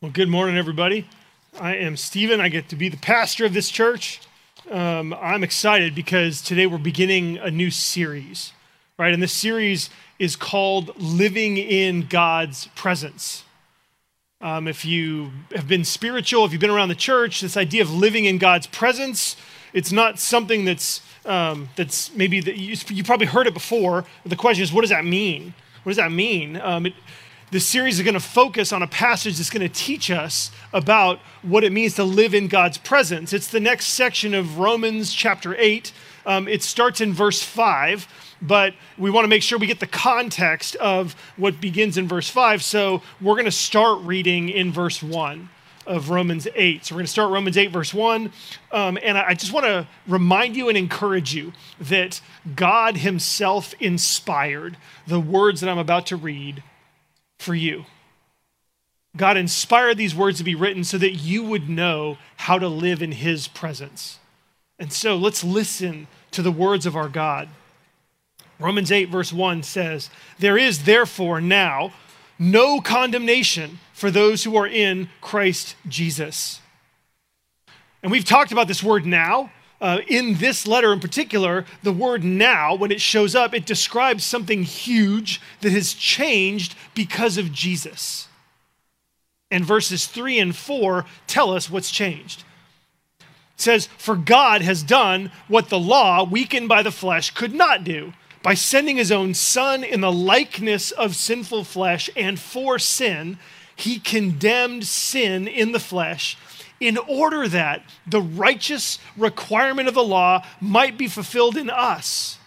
Well, good morning, everybody. I am Stephen. I get to be the pastor of this church. Um, I'm excited because today we're beginning a new series, right? And this series is called Living in God's Presence. Um, if you have been spiritual, if you've been around the church, this idea of living in God's presence, it's not something that's um, that's maybe that you, you, probably heard it before. the question is, what does that mean? What does that mean? Um, it, this series is going to focus on a passage that's going to teach us about what it means to live in God's presence. It's the next section of Romans chapter 8. Um, it starts in verse 5, but we want to make sure we get the context of what begins in verse 5. So we're going to start reading in verse 1 of Romans 8. So we're going to start Romans 8, verse 1. Um, and I just want to remind you and encourage you that God Himself inspired the words that I'm about to read for you. God inspired these words to be written so that you would know how to live in His presence. And so let's listen to the words of our God. Romans 8, verse 1 says, There is therefore now no condemnation for those who are in Christ Jesus. And we've talked about this word now uh, in this letter in particular, the word now, when it shows up, it describes something huge that has changed because of Jesus. And verses 3 and 4 tell us what's changed. It says, For God has done what the law, weakened by the flesh, could not do by sending his own Son in the likeness of sinful flesh, and for sin, he condemned sin in the flesh in order that the righteous requirement of the law might be fulfilled in us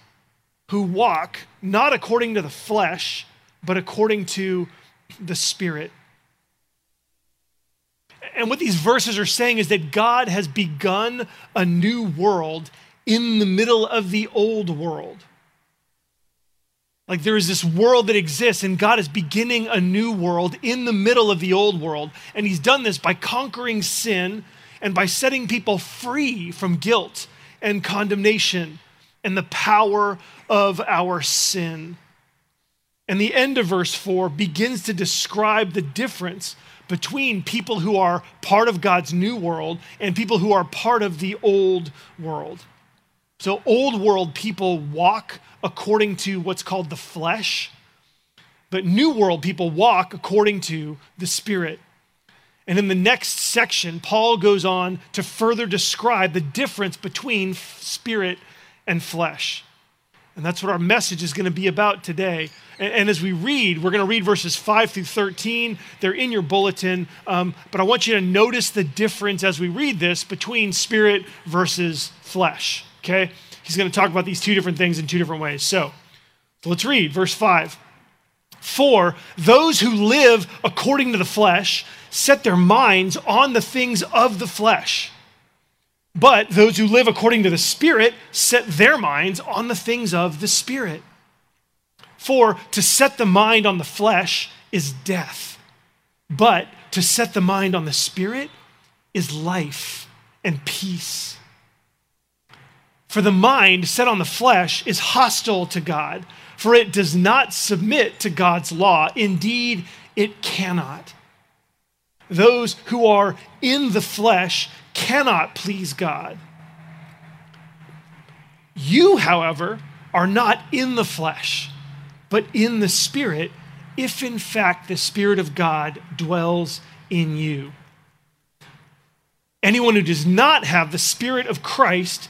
who walk not according to the flesh, but according to the Spirit. And what these verses are saying is that God has begun a new world in the middle of the old world. Like there is this world that exists, and God is beginning a new world in the middle of the old world. And He's done this by conquering sin and by setting people free from guilt and condemnation and the power of our sin. And the end of verse 4 begins to describe the difference between people who are part of God's new world and people who are part of the old world. So, old world people walk according to what's called the flesh, but new world people walk according to the spirit. And in the next section, Paul goes on to further describe the difference between spirit and flesh. And that's what our message is going to be about today. And, and as we read, we're going to read verses 5 through 13. They're in your bulletin. Um, but I want you to notice the difference as we read this between spirit versus flesh. Okay? He's going to talk about these two different things in two different ways. So, let's read verse 5. For those who live according to the flesh set their minds on the things of the flesh. But those who live according to the Spirit set their minds on the things of the Spirit. For to set the mind on the flesh is death, but to set the mind on the Spirit is life and peace. For the mind set on the flesh is hostile to God, for it does not submit to God's law. Indeed, it cannot. Those who are in the flesh cannot please God. You, however, are not in the flesh, but in the Spirit, if in fact the Spirit of God dwells in you. Anyone who does not have the Spirit of Christ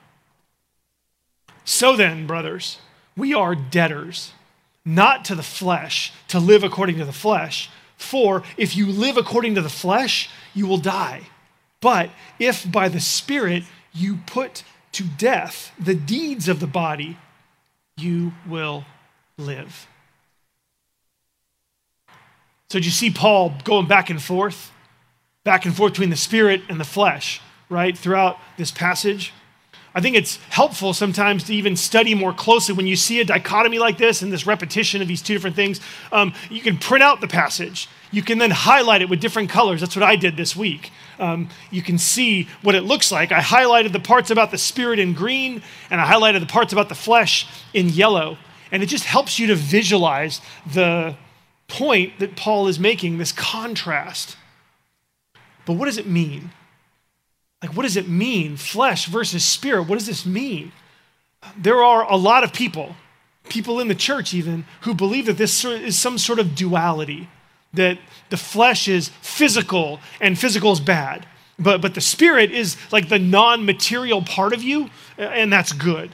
So then, brothers, we are debtors, not to the flesh, to live according to the flesh. For if you live according to the flesh, you will die. But if by the Spirit you put to death the deeds of the body, you will live. So, did you see Paul going back and forth? back and forth between the spirit and the flesh, right, throughout this passage. I think it's helpful sometimes to even study more closely when you see a dichotomy like this and this repetition of these two different things. Um, you can print out the passage. You can then highlight it with different colors. That's what I did this week. Um, you can see what it looks like. I highlighted the parts about the spirit in green, and I highlighted the parts about the flesh in yellow. And it just helps you to visualize the point that Paul is making, this contrast. But what does it mean? Like, what does it mean? Flesh versus spirit. What does this mean? There are a lot of people, people in the church even, who believe that this is some sort of duality, that the flesh is physical and physical is bad. But, but the spirit is like the non material part of you, and that's good.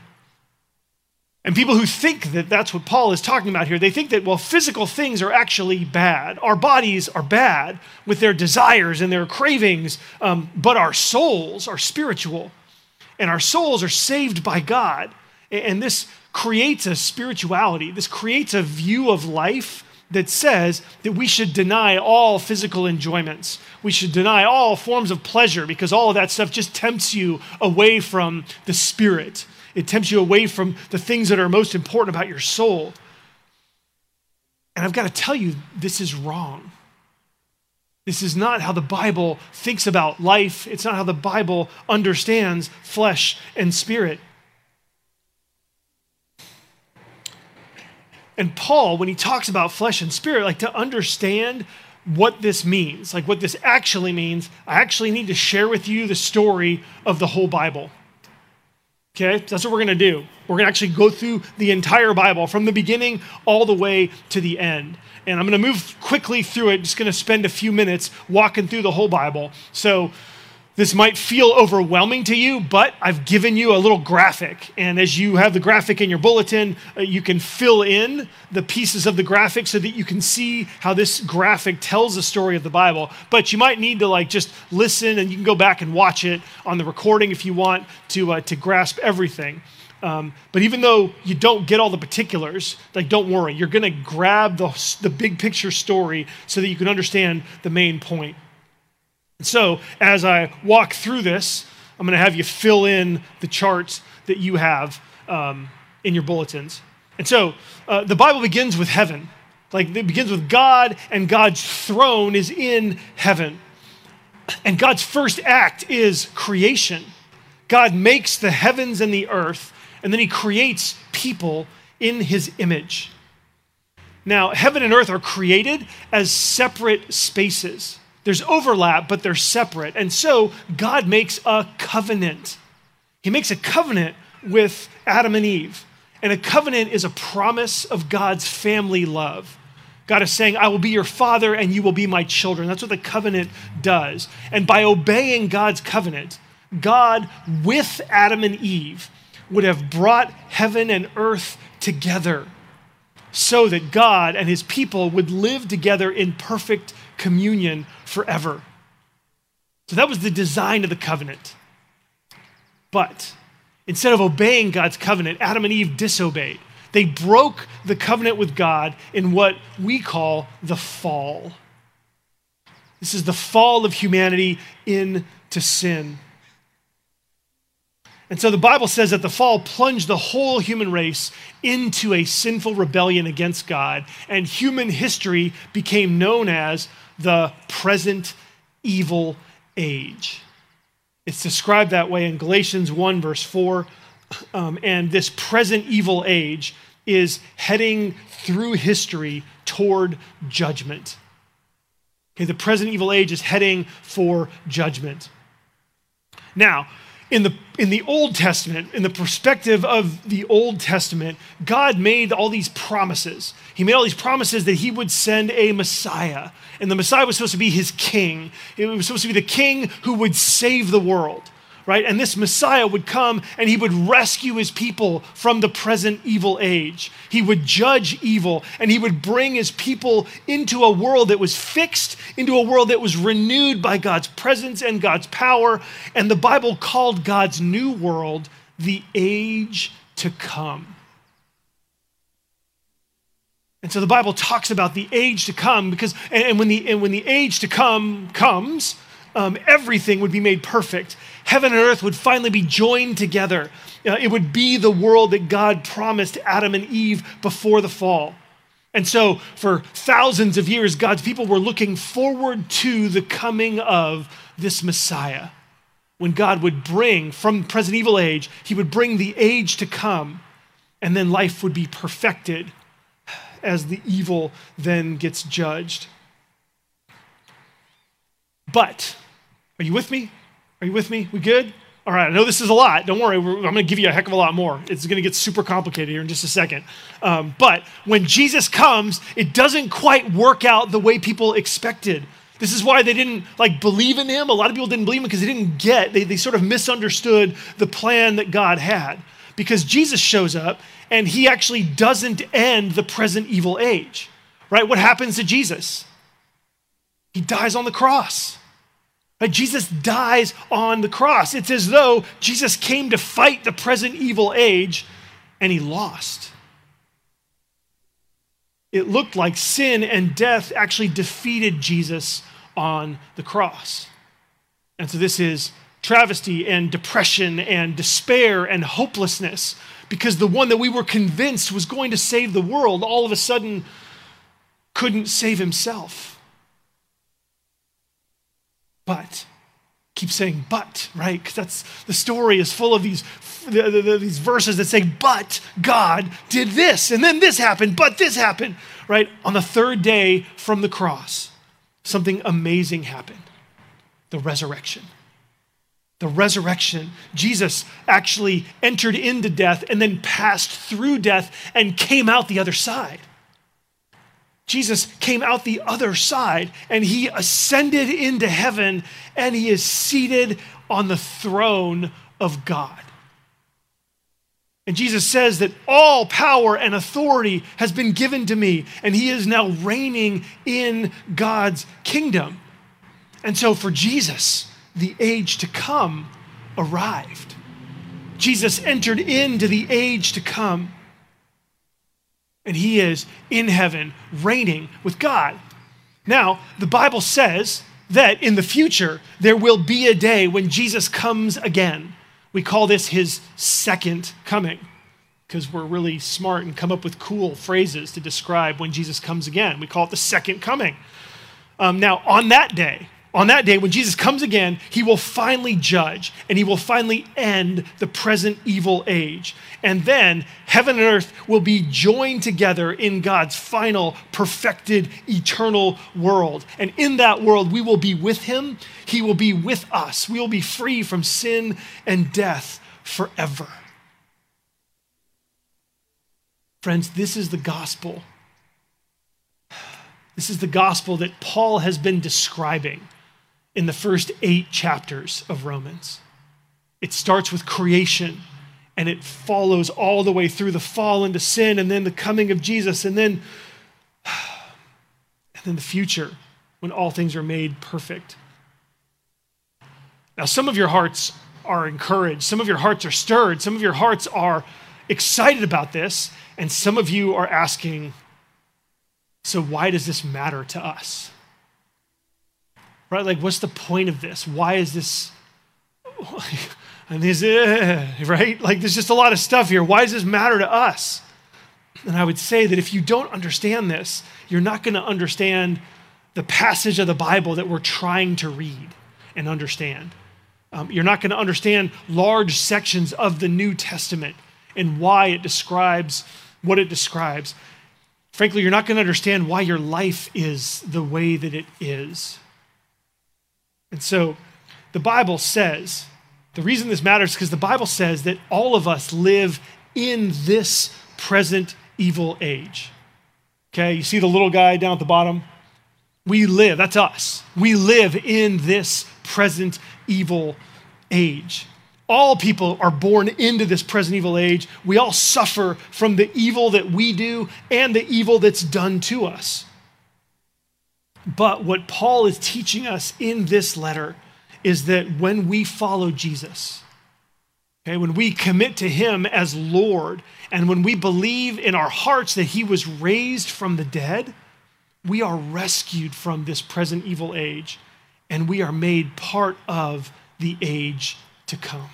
And people who think that that's what Paul is talking about here, they think that, well, physical things are actually bad. Our bodies are bad with their desires and their cravings, um, but our souls are spiritual. And our souls are saved by God. And this creates a spirituality, this creates a view of life that says that we should deny all physical enjoyments. We should deny all forms of pleasure because all of that stuff just tempts you away from the spirit it tempts you away from the things that are most important about your soul. And I've got to tell you, this is wrong. This is not how the Bible thinks about life. It's not how the Bible understands flesh and spirit. And Paul, when he talks about flesh and spirit, like to understand what this means, like what this actually means, I actually need to share with you the story of the whole Bible. Okay, that's what we're going to do. We're going to actually go through the entire Bible from the beginning all the way to the end. And I'm going to move quickly through it, just going to spend a few minutes walking through the whole Bible. So, this might feel overwhelming to you, but I've given you a little graphic. And as you have the graphic in your bulletin, uh, you can fill in the pieces of the graphic so that you can see how this graphic tells the story of the Bible. But you might need to like just listen and you can go back and watch it on the recording if you want to, uh, to grasp everything. Um, but even though you don't get all the particulars, like don't worry, you're going to grab the, the big picture story so that you can understand the main point. So, as I walk through this, I'm going to have you fill in the charts that you have um, in your bulletins. And so, uh, the Bible begins with heaven. Like, it begins with God, and God's throne is in heaven. And God's first act is creation. God makes the heavens and the earth, and then he creates people in his image. Now, heaven and earth are created as separate spaces. There's overlap, but they're separate. And so God makes a covenant. He makes a covenant with Adam and Eve. And a covenant is a promise of God's family love. God is saying, I will be your father and you will be my children. That's what the covenant does. And by obeying God's covenant, God with Adam and Eve would have brought heaven and earth together so that God and his people would live together in perfect communion forever. So that was the design of the covenant. But instead of obeying God's covenant, Adam and Eve disobeyed. They broke the covenant with God in what we call the fall. This is the fall of humanity into sin. And so the Bible says that the fall plunged the whole human race into a sinful rebellion against God, and human history became known as the present evil age. It's described that way in Galatians 1, verse 4. Um, and this present evil age is heading through history toward judgment. Okay, the present evil age is heading for judgment. Now, in the, in the Old Testament, in the perspective of the Old Testament, God made all these promises. He made all these promises that he would send a Messiah. And the Messiah was supposed to be his king. It was supposed to be the king who would save the world right? And this Messiah would come and he would rescue his people from the present evil age. He would judge evil and he would bring his people into a world that was fixed, into a world that was renewed by God's presence and God's power. And the Bible called God's new world the age to come. And so the Bible talks about the age to come because, and when the, and when the age to come comes, um, everything would be made perfect. Heaven and earth would finally be joined together. Uh, it would be the world that God promised Adam and Eve before the fall. And so, for thousands of years, God's people were looking forward to the coming of this Messiah. When God would bring from the present evil age, he would bring the age to come, and then life would be perfected as the evil then gets judged. But, are you with me? Are you with me? We good? All right, I know this is a lot. Don't worry, I'm going to give you a heck of a lot more. It's going to get super complicated here in just a second. Um, but when Jesus comes, it doesn't quite work out the way people expected. This is why they didn't like believe in him. A lot of people didn't believe him because they didn't get, they, they sort of misunderstood the plan that God had. Because Jesus shows up and he actually doesn't end the present evil age. Right? What happens to Jesus? He dies on the cross. Right? Jesus dies on the cross. It's as though Jesus came to fight the present evil age and he lost. It looked like sin and death actually defeated Jesus on the cross. And so this is travesty and depression and despair and hopelessness because the one that we were convinced was going to save the world all of a sudden couldn't save himself. But, keep saying but, right? Because that's the story is full of these, the, the, the, these verses that say, but God did this, and then this happened, but this happened, right? On the third day from the cross, something amazing happened the resurrection. The resurrection. Jesus actually entered into death and then passed through death and came out the other side. Jesus came out the other side and he ascended into heaven and he is seated on the throne of God. And Jesus says that all power and authority has been given to me, and he is now reigning in God's kingdom. And so for Jesus, the age to come arrived. Jesus entered into the age to come and he is in heaven reigning with God. Now, the Bible says that in the future there will be a day when Jesus comes again. We call this his second coming because we're really smart and come up with cool phrases to describe when Jesus comes again. We call it the second coming. Um, now, on that day, on that day, when Jesus comes again, he will finally judge and he will finally end the present evil age. And then heaven and earth will be joined together in God's final, perfected, eternal world. And in that world, we will be with him. He will be with us. We will be free from sin and death forever. Friends, this is the gospel. This is the gospel that Paul has been describing in the first eight chapters of Romans. It starts with creation and it follows all the way through the fall into sin and then the coming of Jesus and then and then the future when all things are made perfect. Now some of your hearts are encouraged, some of your hearts are stirred, some of your hearts are excited about this and some of you are asking so why does this matter to us? Right? Like, what's the point of this? Why is this? And this, right? Like, there's just a lot of stuff here. Why does this matter to us? And I would say that if you don't understand this, you're not going to understand the passage of the Bible that we're trying to read and understand. Um, you're not going to understand large sections of the New Testament and why it describes what it describes. Frankly, you're not going to understand why your life is the way that it is. And so the Bible says, the reason this matters is because the Bible says that all of us live in this present evil age. Okay, you see the little guy down at the bottom? We live, that's us. We live in this present evil age. All people are born into this present evil age. We all suffer from the evil that we do and the evil that's done to us. But what Paul is teaching us in this letter is that when we follow Jesus, okay, when we commit to him as Lord, and when we believe in our hearts that he was raised from the dead, we are rescued from this present evil age and we are made part of the age to come.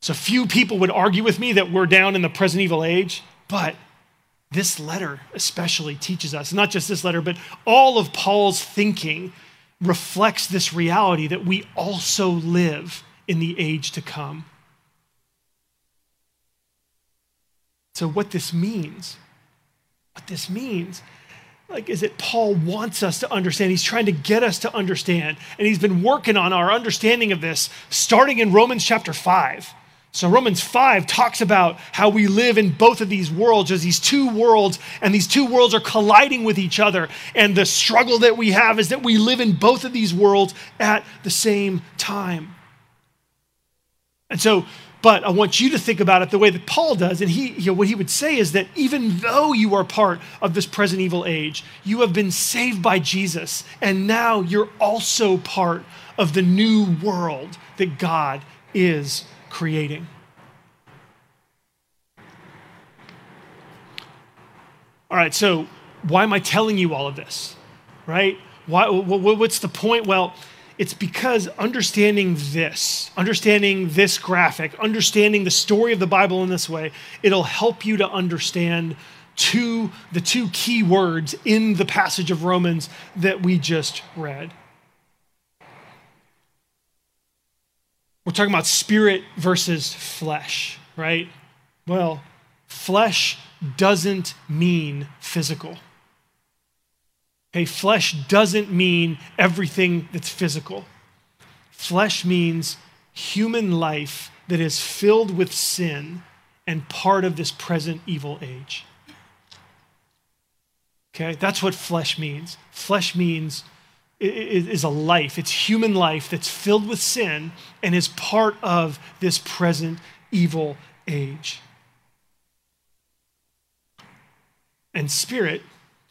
So few people would argue with me that we're down in the present evil age, but this letter especially teaches us, not just this letter, but all of Paul's thinking reflects this reality that we also live in the age to come. So, what this means, what this means, like, is it Paul wants us to understand. He's trying to get us to understand. And he's been working on our understanding of this starting in Romans chapter 5. So, Romans 5 talks about how we live in both of these worlds as these two worlds, and these two worlds are colliding with each other. And the struggle that we have is that we live in both of these worlds at the same time. And so, but I want you to think about it the way that Paul does. And he, you know, what he would say is that even though you are part of this present evil age, you have been saved by Jesus. And now you're also part of the new world that God is creating. All right, so why am I telling you all of this? Right? Why, what's the point? Well, it's because understanding this, understanding this graphic, understanding the story of the Bible in this way, it'll help you to understand two, the two key words in the passage of Romans that we just read. We're talking about spirit versus flesh, right? Well, flesh doesn't mean physical. Okay, flesh doesn't mean everything that's physical. Flesh means human life that is filled with sin and part of this present evil age. Okay, that's what flesh means. Flesh means is a life, it's human life that's filled with sin and is part of this present evil age. And spirit,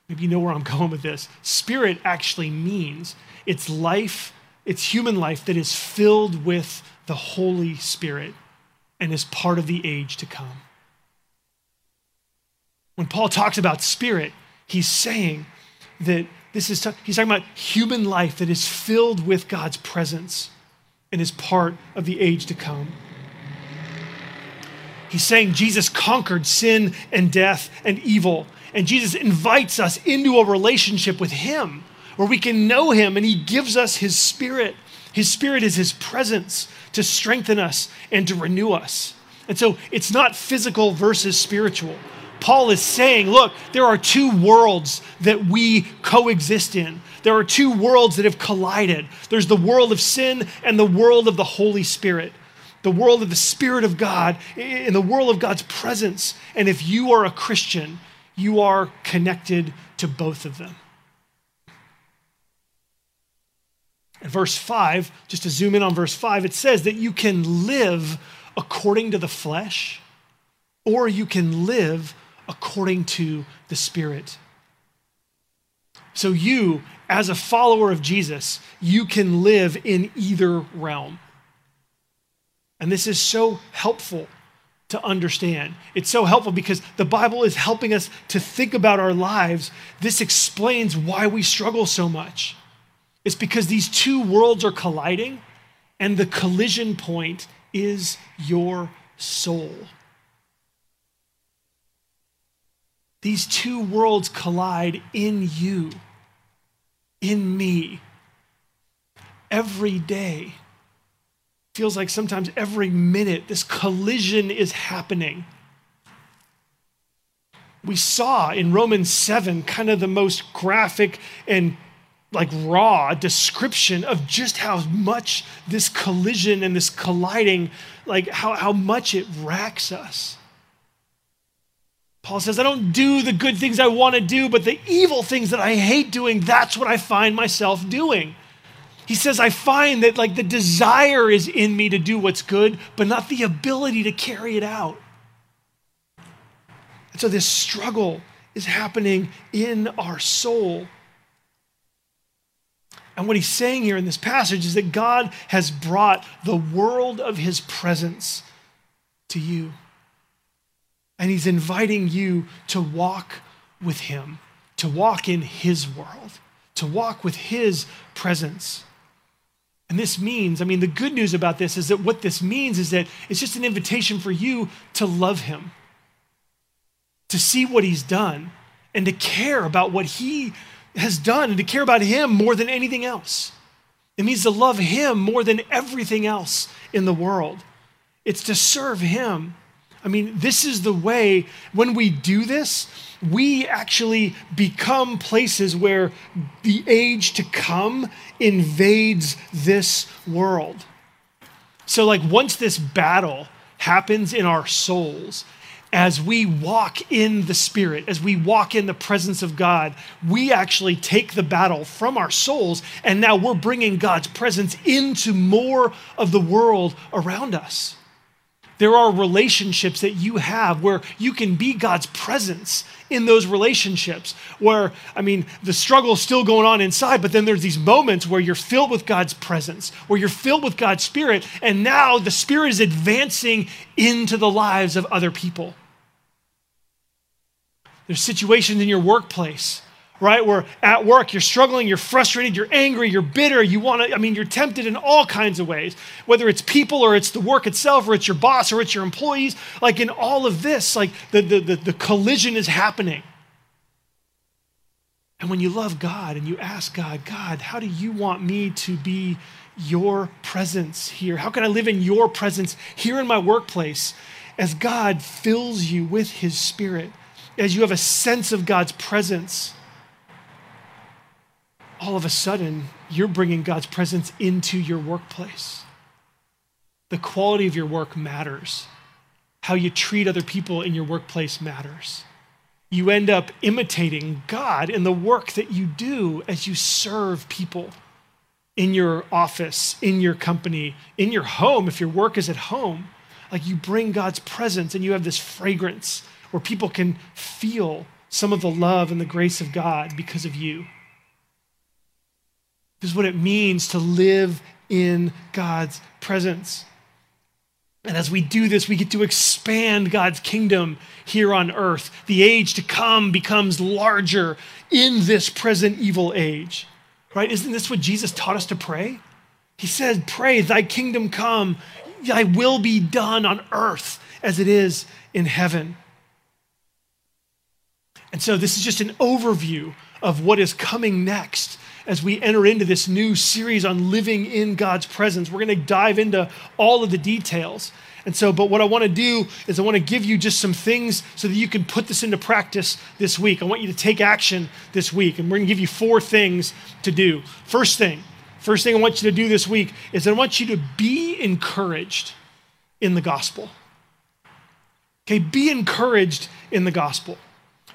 maybe you know where I'm going with this. Spirit actually means it's life, it's human life that is filled with the Holy Spirit and is part of the age to come. When Paul talks about spirit, he's saying that this is, he's talking about human life that is filled with God's presence and is part of the age to come. He's saying Jesus conquered sin and death and evil, and Jesus invites us into a relationship with Him where we can know Him and He gives us His Spirit. His Spirit is His presence to strengthen us and to renew us. And so it's not physical versus spiritual. Paul is saying, look, there are two worlds that we coexist in. There are two worlds that have collided. There's the world of sin and the world of the Holy Spirit, the world of the Spirit of God, in the world of God's presence. And if you are a Christian, you are connected to both of them. In verse 5, just to zoom in on verse 5, it says that you can live according to the flesh or you can live according to the Spirit. So, you, as a follower of Jesus, you can live in either realm. And this is so helpful to understand. It's so helpful because the Bible is helping us to think about our lives. This explains why we struggle so much. It's because these two worlds are colliding, and the collision point is your soul. These two worlds collide in you, in me, every day. Feels like sometimes every minute this collision is happening. We saw in Romans 7 kind of the most graphic and like raw description of just how much this collision and this colliding, like how, how much it racks us. Paul says, I don't do the good things I want to do, but the evil things that I hate doing, that's what I find myself doing. He says, I find that like the desire is in me to do what's good, but not the ability to carry it out. And so this struggle is happening in our soul. And what he's saying here in this passage is that God has brought the world of his presence to you. And he's inviting you to walk with him, to walk in his world, to walk with His presence. And this means, I mean, the good news about this is that what this means is that it's just an invitation for you to love Him, to see what He's done, and to care about what He has done, and to care about Him more than anything else. It means to love Him more than everything else in the world. It's to serve Him. I mean, this is the way, when we do this, we actually become places where the age to come invades this world. So, like, once this battle happens in our souls, as we walk in the Spirit, as we walk in the presence of God, we actually take the battle from our souls, and now we're bringing God's presence into more of the world around us. There are relationships that you have where you can be God's presence in those relationships. Where, I mean, the struggle is still going on inside, but then there's these moments where you're filled with God's presence, where you're filled with God's Spirit, and now the Spirit is advancing into the lives of other people. There's situations in your workplace right? Where at work you're struggling, you're frustrated, you're angry, you're bitter, you want to, I mean, you're tempted in all kinds of ways, whether it's people or it's the work itself or it's your boss or it's your employees. Like in all of this, like the, the, the, the collision is happening. And when you love God and you ask God, God, how do you want me to be your presence here? How can I live in your presence here in my workplace as God fills you with his spirit, as you have a sense of God's presence? All of a sudden you're bringing God's presence into your workplace. The quality of your work matters. How you treat other people in your workplace matters. You end up imitating God in the work that you do as you serve people in your office, in your company, in your home, if your work is at home. Like you bring God's presence and you have this fragrance where people can feel some of the love and the grace of God because of you. This is what it means to live in God's presence. And as we do this, we get to expand God's kingdom here on earth. The age to come becomes larger in this present evil age. Right? Isn't this what Jesus taught us to pray? He said, Pray, thy kingdom come, thy will be done on earth as it is in heaven. And so, this is just an overview of what is coming next as we enter into this new series on living in God's presence. We're going to dive into all of the details. And so, but what I want to do is I want to give you just some things so that you can put this into practice this week. I want you to take action this week. And we're going to give you four things to do. First thing, first thing I want you to do this week is I want you to be encouraged in the gospel. Okay, be encouraged in the gospel.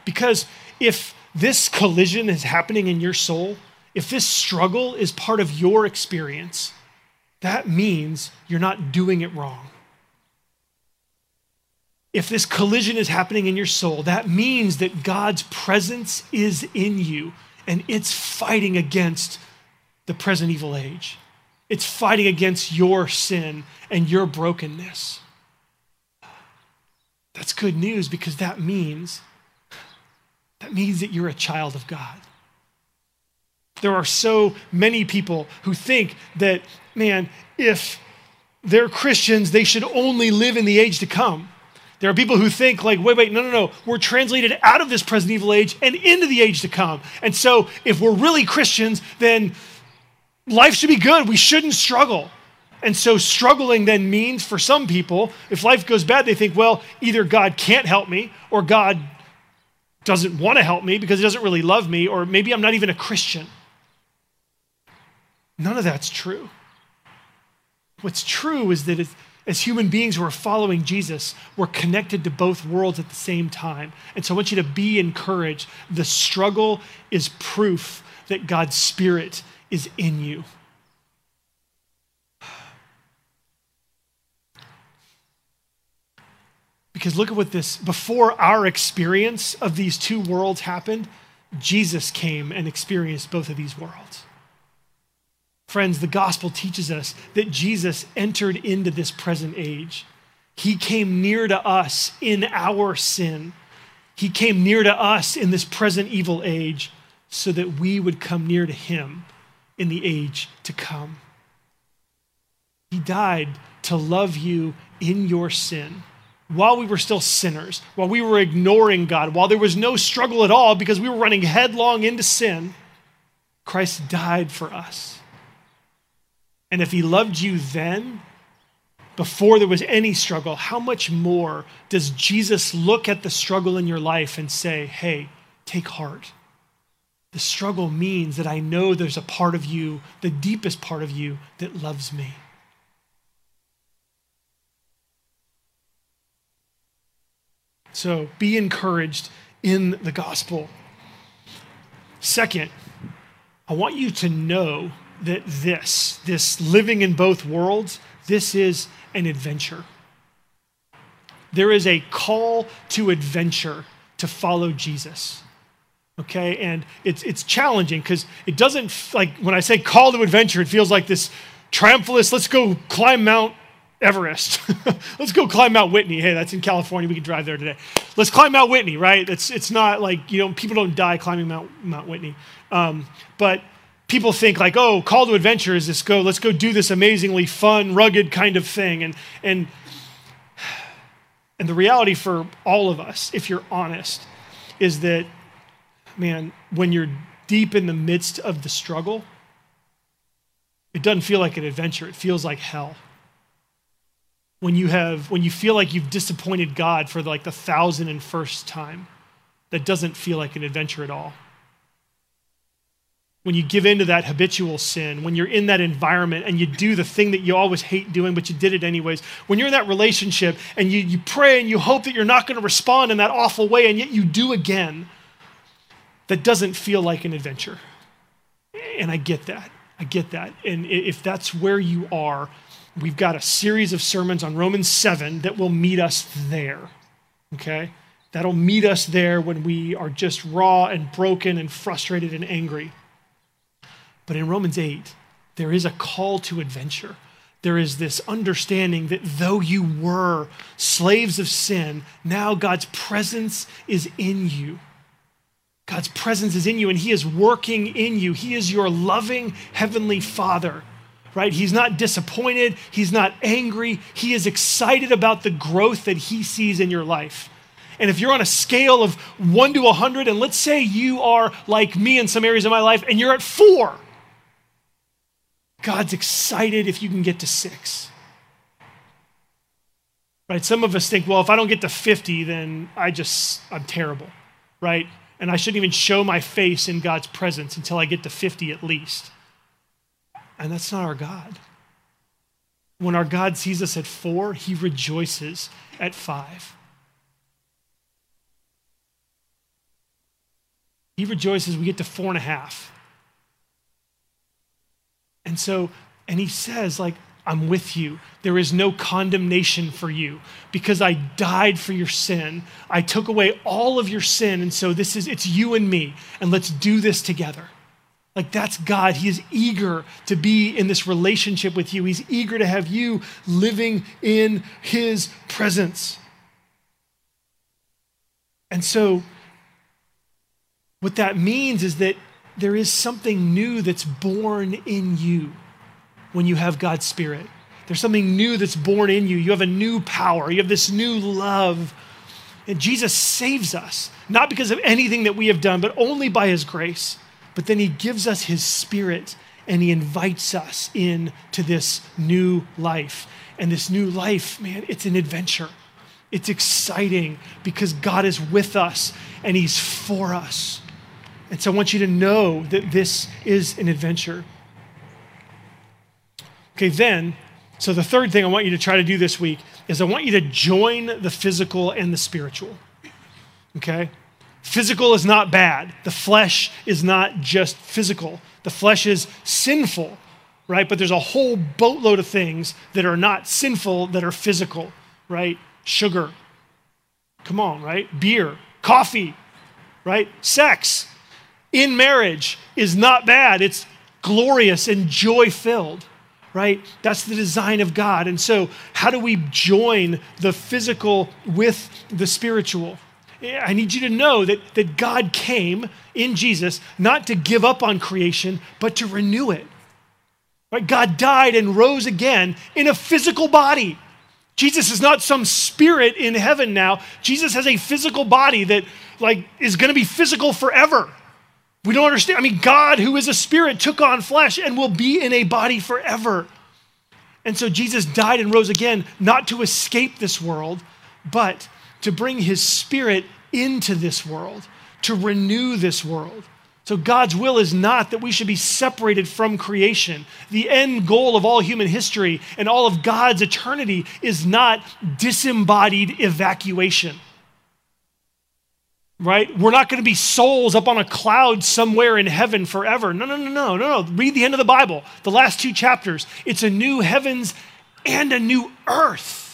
Because if this collision is happening in your soul, if this struggle is part of your experience, that means you're not doing it wrong. If this collision is happening in your soul, that means that God's presence is in you and it's fighting against the present evil age. It's fighting against your sin and your brokenness. That's good news because that means that means that you're a child of God. There are so many people who think that, man, if they're Christians, they should only live in the age to come. There are people who think, like, wait, wait, no, no, no. We're translated out of this present evil age and into the age to come. And so, if we're really Christians, then life should be good. We shouldn't struggle. And so, struggling then means for some people, if life goes bad, they think, well, either God can't help me or God doesn't want to help me because he doesn't really love me, or maybe I'm not even a Christian. None of that's true. What's true is that as human beings who are following Jesus, we're connected to both worlds at the same time. And so I want you to be encouraged. The struggle is proof that God's Spirit is in you. Because look at what this, before our experience of these two worlds happened, Jesus came and experienced both of these worlds. Friends, the gospel teaches us that Jesus entered into this present age. He came near to us in our sin. He came near to us in this present evil age so that we would come near to him in the age to come. He died to love you in your sin while we were still sinners, while we were ignoring God, while there was no struggle at all because we were running headlong into sin. Christ died for us. And if he loved you then, before there was any struggle, how much more does Jesus look at the struggle in your life and say, hey, take heart? The struggle means that I know there's a part of you, the deepest part of you, that loves me. So be encouraged in the gospel. Second, I want you to know that this, this living in both worlds, this is an adventure. There is a call to adventure to follow Jesus. Okay, and it's, it's challenging because it doesn't, like, when I say call to adventure, it feels like this triumphalist, let's go climb Mount Everest. let's go climb Mount Whitney. Hey, that's in California. We can drive there today. Let's climb Mount Whitney, right? It's, it's not like, you know, people don't die climbing Mount, Mount Whitney. Um, but people think like, oh, call to adventure is this go, let's go do this amazingly fun, rugged kind of thing. And, and, and the reality for all of us, if you're honest, is that, man, when you're deep in the midst of the struggle, it doesn't feel like an adventure. It feels like hell. When you have, when you feel like you've disappointed God for like the thousand and first time, that doesn't feel like an adventure at all when you give into that habitual sin, when you're in that environment and you do the thing that you always hate doing, but you did it anyways, when you're in that relationship and you, you pray and you hope that you're not going to respond in that awful way, and yet you do again, that doesn't feel like an adventure. And I get that. I get that. And if that's where you are, we've got a series of sermons on Romans 7 that will meet us there. Okay? That'll meet us there when we are just raw and broken and frustrated and angry. But in Romans 8, there is a call to adventure. There is this understanding that though you were slaves of sin, now God's presence is in you. God's presence is in you and He is working in you. He is your loving Heavenly Father, right? He's not disappointed. He's not angry. He is excited about the growth that He sees in your life. And if you're on a scale of one to 100, and let's say you are like me in some areas of my life and you're at four, God's excited if you can get to six. Right? Some of us think, well, if I don't get to 50, then I just, I'm terrible. Right? And I shouldn't even show my face in God's presence until I get to 50 at least. And that's not our God. When our God sees us at four, he rejoices at five. He rejoices we get to four and a half. And so, and he says, like, I'm with you. There is no condemnation for you because I died for your sin. I took away all of your sin. And so this is, it's you and me. And let's do this together. Like that's God. He is eager to be in this relationship with you. He's eager to have you living in his presence. And so, what that means is that there is something new that's born in you when you have God's Spirit. There's something new that's born in you. You have a new power, you have this new love. And Jesus saves us, not because of anything that we have done, but only by his grace. But then he gives us his Spirit and he invites us in to this new life. And this new life, man, it's an adventure. It's exciting because God is with us and he's for us. And so I want you to know that this is an adventure. Okay, then, so the third thing I want you to try to do this week is I want you to join the physical and the spiritual. Okay? Physical is not bad. The flesh is not just physical. The flesh is sinful, right? But there's a whole boatload of things that are not sinful that are physical, right? Sugar. Come on, right? Beer, coffee, right? Sex, in marriage is not bad, it's glorious and joy filled, right? That's the design of God. And so, how do we join the physical with the spiritual? I need you to know that, that God came in Jesus not to give up on creation, but to renew it. Right? God died and rose again in a physical body. Jesus is not some spirit in heaven now. Jesus has a physical body that like is going to be physical forever. We don't understand. I mean, God, who is a spirit, took on flesh and will be in a body forever. And so Jesus died and rose again, not to escape this world, but to bring his spirit into this world, to renew this world. So, God's will is not that we should be separated from creation. The end goal of all human history and all of God's eternity is not disembodied evacuation. Right? We're not going to be souls up on a cloud somewhere in heaven forever. No, no, no, no, no, no. Read the end of the Bible, the last two chapters. It's a new heavens and a new earth.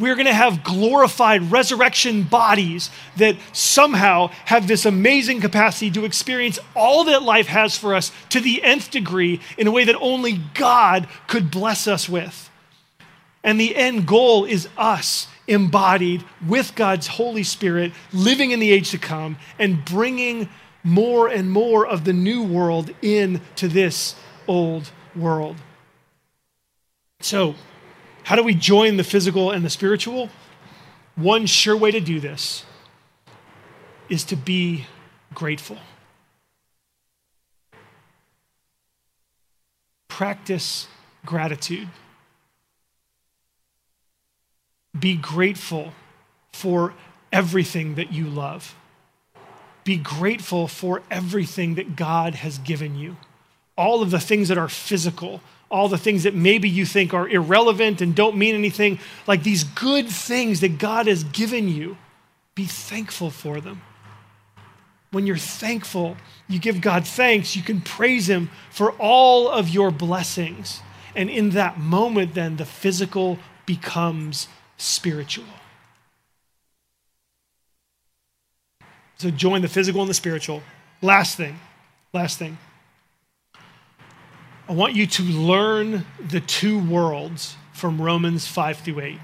We're going to have glorified resurrection bodies that somehow have this amazing capacity to experience all that life has for us to the nth degree in a way that only God could bless us with. And the end goal is us embodied with God's Holy Spirit, living in the age to come, and bringing more and more of the new world into this old world. So, how do we join the physical and the spiritual? One sure way to do this is to be grateful. Practice gratitude. Be grateful for everything that you love. Be grateful for everything that God has given you. All of the things that are physical, all the things that maybe you think are irrelevant and don't mean anything, like these good things that God has given you, be thankful for them. When you're thankful, you give God thanks, you can praise Him for all of your blessings. And in that moment, then the physical becomes spiritual. So join the physical and the spiritual. Last thing, last thing. I want you to learn the two worlds from Romans 5 through 8.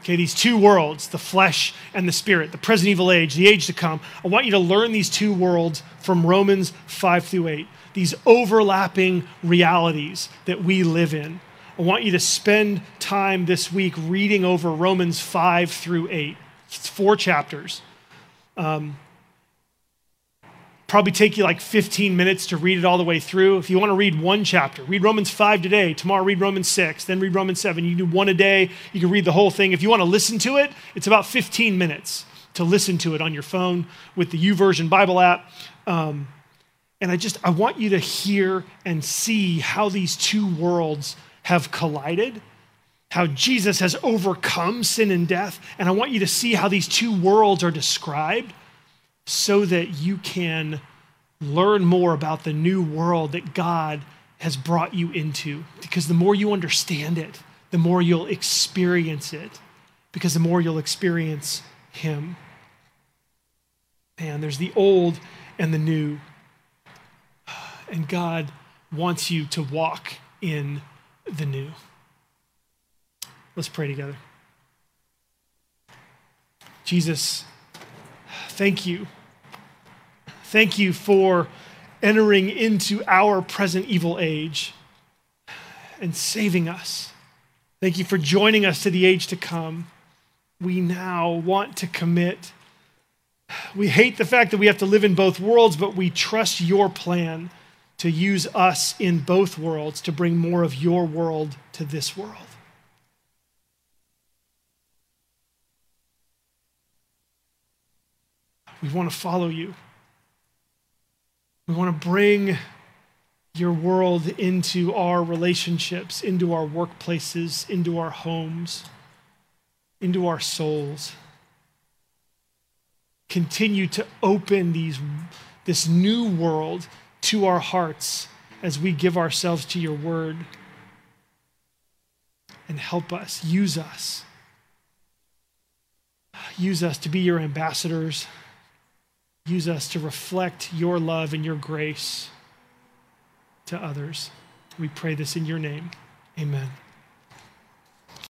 Okay, these two worlds, the flesh and the spirit, the present evil age, the age to come. I want you to learn these two worlds from Romans 5 through 8, these overlapping realities that we live in. I want you to spend time this week reading over Romans 5 through 8. It's four chapters. Um, probably take you like 15 minutes to read it all the way through. If you want to read one chapter, read Romans 5 today. Tomorrow, read Romans 6, then read Romans 7. You do one a day. You can read the whole thing. If you want to listen to it, it's about 15 minutes to listen to it on your phone with the YouVersion Bible app. Um, and I just, I want you to hear and see how these two worlds have collided, how Jesus has overcome sin and death. And I want you to see how these two worlds are described so that you can learn more about the new world that God has brought you into. Because the more you understand it, the more you'll experience it, because the more you'll experience Him. And there's the old and the new. And God wants you to walk in the new. Let's pray together. Jesus, thank you. Thank you for entering into our present evil age and saving us. Thank you for joining us to the age to come. We now want to commit. We hate the fact that we have to live in both worlds, but we trust your plan to use us in both worlds to bring more of your world to this world. We want to follow you. We want to bring your world into our relationships, into our workplaces, into our homes, into our souls. Continue to open these, this new world to our hearts as we give ourselves to your word. And help us, use us. Use us to be your ambassadors. Use us to reflect your love and your grace to others. We pray this in your name. Amen.